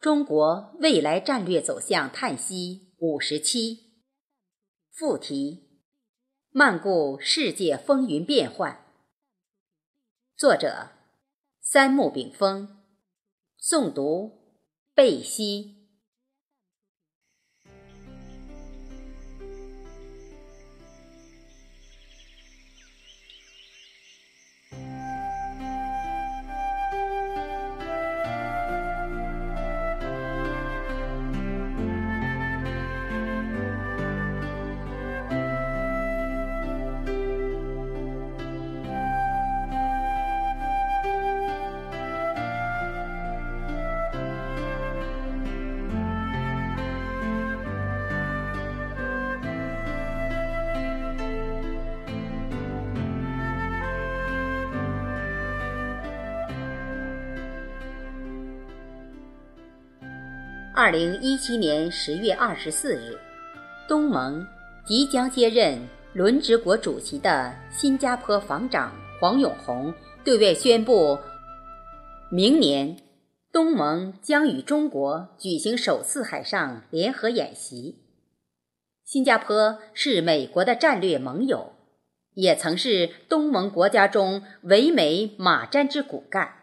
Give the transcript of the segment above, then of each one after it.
中国未来战略走向叹息五十七。副题：漫顾世界风云变幻。作者：三木炳峰。诵读：贝西。二零一七年十月二十四日，东盟即将接任轮值国主席的新加坡防长黄永红对外宣布，明年东盟将与中国举行首次海上联合演习。新加坡是美国的战略盟友，也曾是东盟国家中唯美马占之骨干，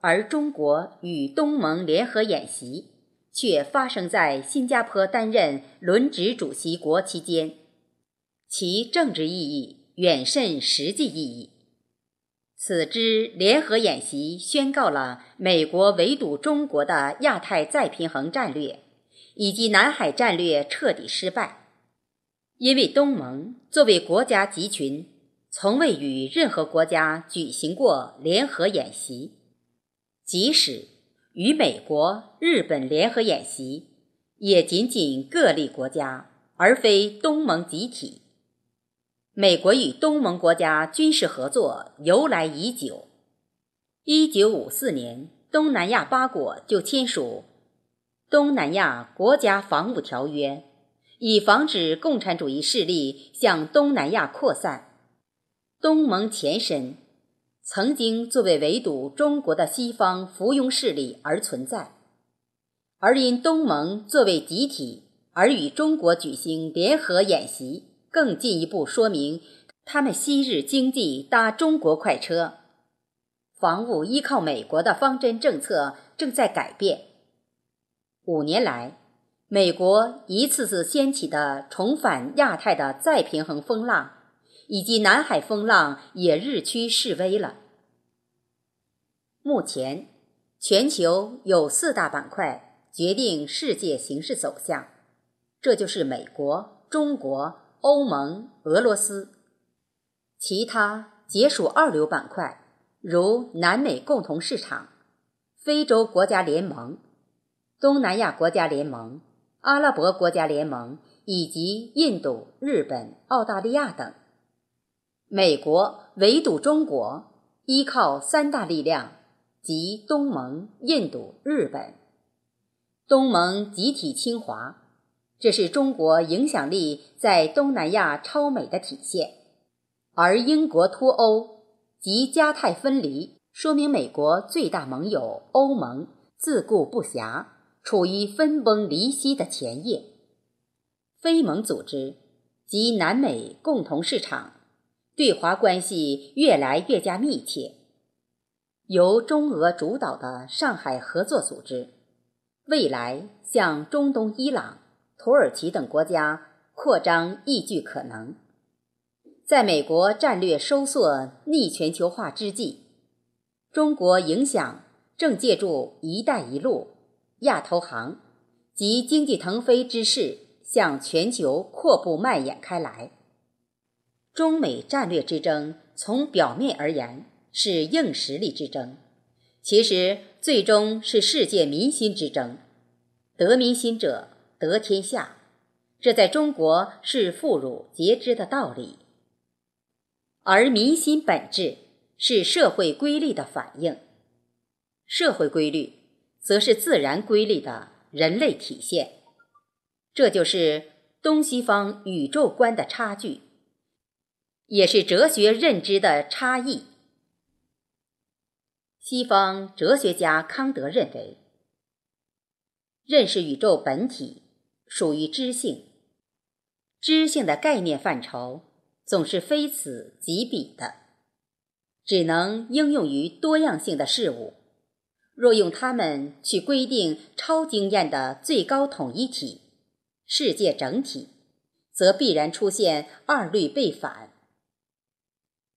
而中国与东盟联合演习。却发生在新加坡担任轮值主席国期间，其政治意义远甚实际意义。此支联合演习宣告了美国围堵中国的亚太再平衡战略，以及南海战略彻底失败，因为东盟作为国家集群，从未与任何国家举行过联合演习，即使。与美国、日本联合演习，也仅仅个例国家，而非东盟集体。美国与东盟国家军事合作由来已久。一九五四年，东南亚八国就签署《东南亚国家防务条约》，以防止共产主义势力向东南亚扩散。东盟前身。曾经作为围堵中国的西方附庸势力而存在，而因东盟作为集体而与中国举行联合演习，更进一步说明他们昔日经济搭中国快车，防务依靠美国的方针政策正在改变。五年来，美国一次次掀起的重返亚太的再平衡风浪。以及南海风浪也日趋式微了。目前，全球有四大板块决定世界形势走向，这就是美国、中国、欧盟、俄罗斯。其他皆属二流板块，如南美共同市场、非洲国家联盟、东南亚国家联盟、阿拉伯国家联盟以及印度、日本、澳大利亚等。美国围堵中国，依靠三大力量，即东盟、印度、日本。东盟集体侵华，这是中国影响力在东南亚超美的体现；而英国脱欧及加泰分离，说明美国最大盟友欧盟自顾不暇，处于分崩离析的前夜。非盟组织及南美共同市场。对华关系越来越加密切。由中俄主导的上海合作组织，未来向中东伊朗、土耳其等国家扩张亦具可能。在美国战略收缩逆全球化之际，中国影响正借助“一带一路”、亚投行及经济腾飞之势向全球阔步蔓延开来。中美战略之争，从表面而言是硬实力之争，其实最终是世界民心之争。得民心者得天下，这在中国是妇孺皆知的道理。而民心本质是社会规律的反应，社会规律则是自然规律的人类体现。这就是东西方宇宙观的差距。也是哲学认知的差异。西方哲学家康德认为，认识宇宙本体，属于知性。知性的概念范畴总是非此即彼的，只能应用于多样性的事物。若用它们去规定超经验的最高统一体——世界整体，则必然出现二律背反。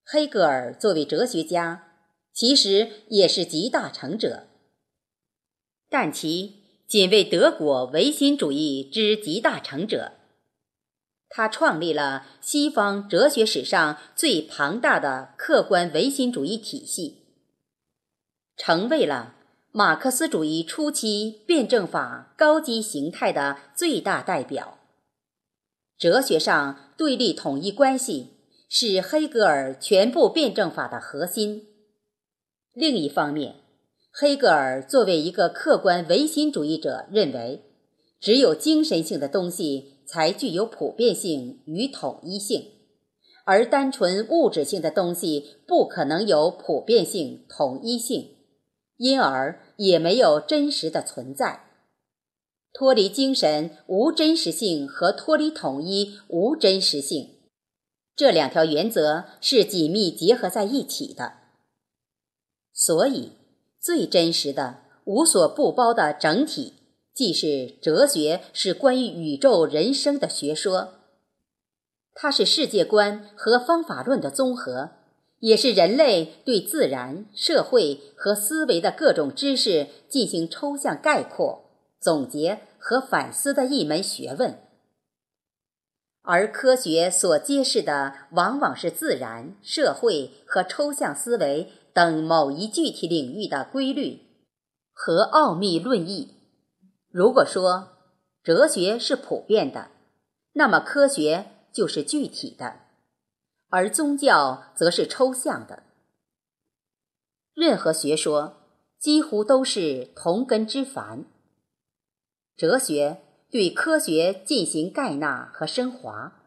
黑格尔作为哲学家，其实也是集大成者，但其仅为德国唯心主义之集大成者。他创立了西方哲学史上最庞大的客观唯心主义体系，成为了马克思主义初期辩证法高级形态的最大代表。哲学上对立统一关系是黑格尔全部辩证法的核心。另一方面，黑格尔作为一个客观唯心主义者，认为只有精神性的东西。才具有普遍性与统一性，而单纯物质性的东西不可能有普遍性、统一性，因而也没有真实的存在。脱离精神无真实性和脱离统一无真实性，这两条原则是紧密结合在一起的。所以，最真实的、无所不包的整体。既是哲学，是关于宇宙人生的学说，它是世界观和方法论的综合，也是人类对自然、社会和思维的各种知识进行抽象概括、总结和反思的一门学问。而科学所揭示的，往往是自然、社会和抽象思维等某一具体领域的规律和奥秘论义。如果说哲学是普遍的，那么科学就是具体的，而宗教则是抽象的。任何学说几乎都是同根之凡。哲学对科学进行概纳和升华，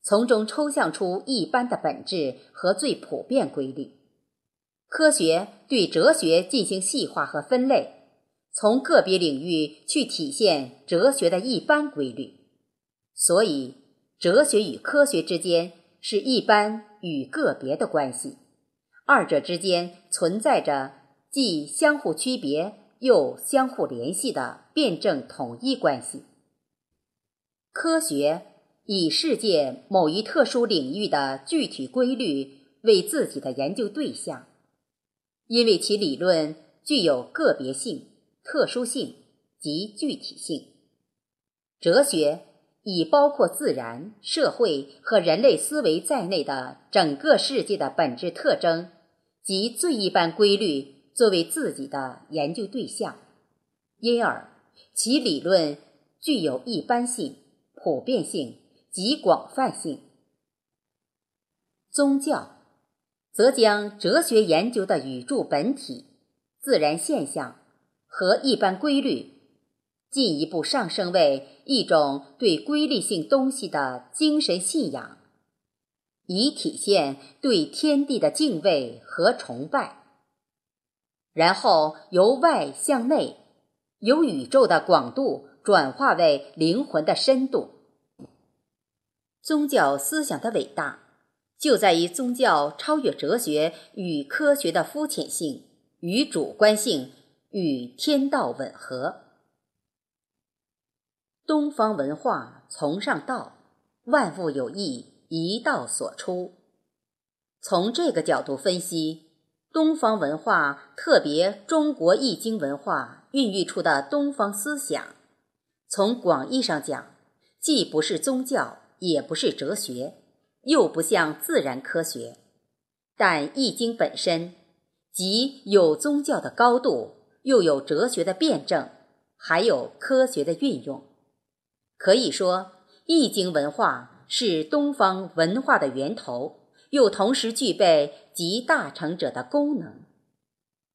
从中抽象出一般的本质和最普遍规律；科学对哲学进行细化和分类。从个别领域去体现哲学的一般规律，所以哲学与科学之间是一般与个别的关系，二者之间存在着既相互区别又相互联系的辩证统一关系。科学以世界某一特殊领域的具体规律为自己的研究对象，因为其理论具有个别性。特殊性及具体性，哲学以包括自然、社会和人类思维在内的整个世界的本质特征及最一般规律作为自己的研究对象，因而其理论具有一般性、普遍性及广泛性。宗教则将哲学研究的宇宙本体、自然现象。和一般规律进一步上升为一种对规律性东西的精神信仰，以体现对天地的敬畏和崇拜，然后由外向内，由宇宙的广度转化为灵魂的深度。宗教思想的伟大，就在于宗教超越哲学与科学的肤浅性与主观性。与天道吻合。东方文化崇尚道，万物有义，一道所出。从这个角度分析，东方文化，特别中国易经文化孕育出的东方思想，从广义上讲，既不是宗教，也不是哲学，又不像自然科学，但易经本身即有宗教的高度。又有哲学的辩证，还有科学的运用，可以说，易经文化是东方文化的源头，又同时具备集大成者的功能。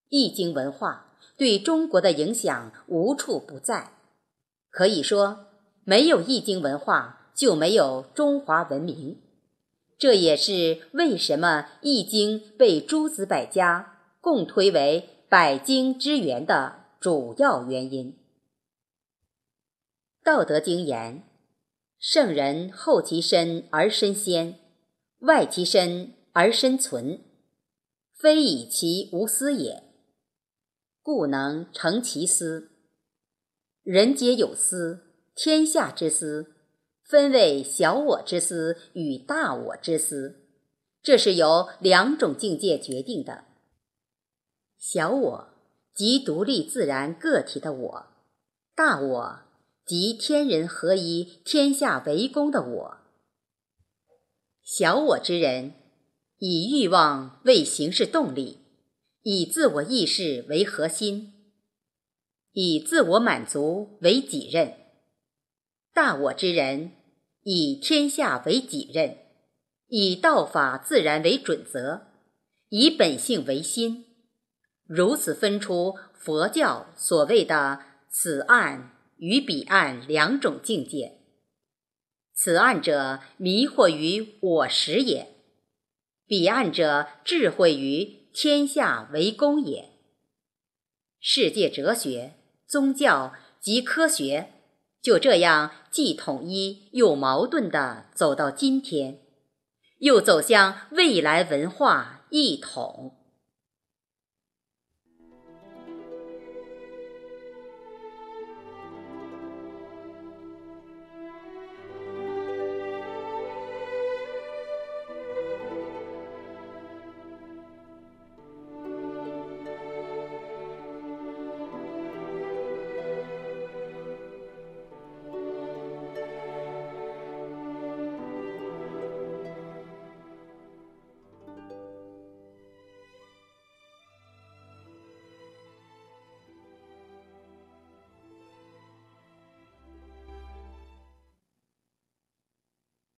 易经文化对中国的影响无处不在，可以说，没有易经文化就没有中华文明。这也是为什么易经被诸子百家共推为。百经之源的主要原因。道德经言：“圣人后其身而身先，外其身而身存，非以其无私也，故能成其私。人皆有私，天下之私分为小我之私与大我之私，这是由两种境界决定的。小我即独立自然个体的我，大我。”即天人合一、天下为公的我。小我之人，以欲望为行事动力，以自我意识为核心，以自我满足为己任；大我之人，以天下为己任，以道法自然为准则，以本性为心。如此分出佛教所谓的此岸。与彼岸两种境界，此岸者迷惑于我识也，彼岸者智慧于天下为公也。世界哲学、宗教及科学就这样既统一又矛盾地走到今天，又走向未来文化一统。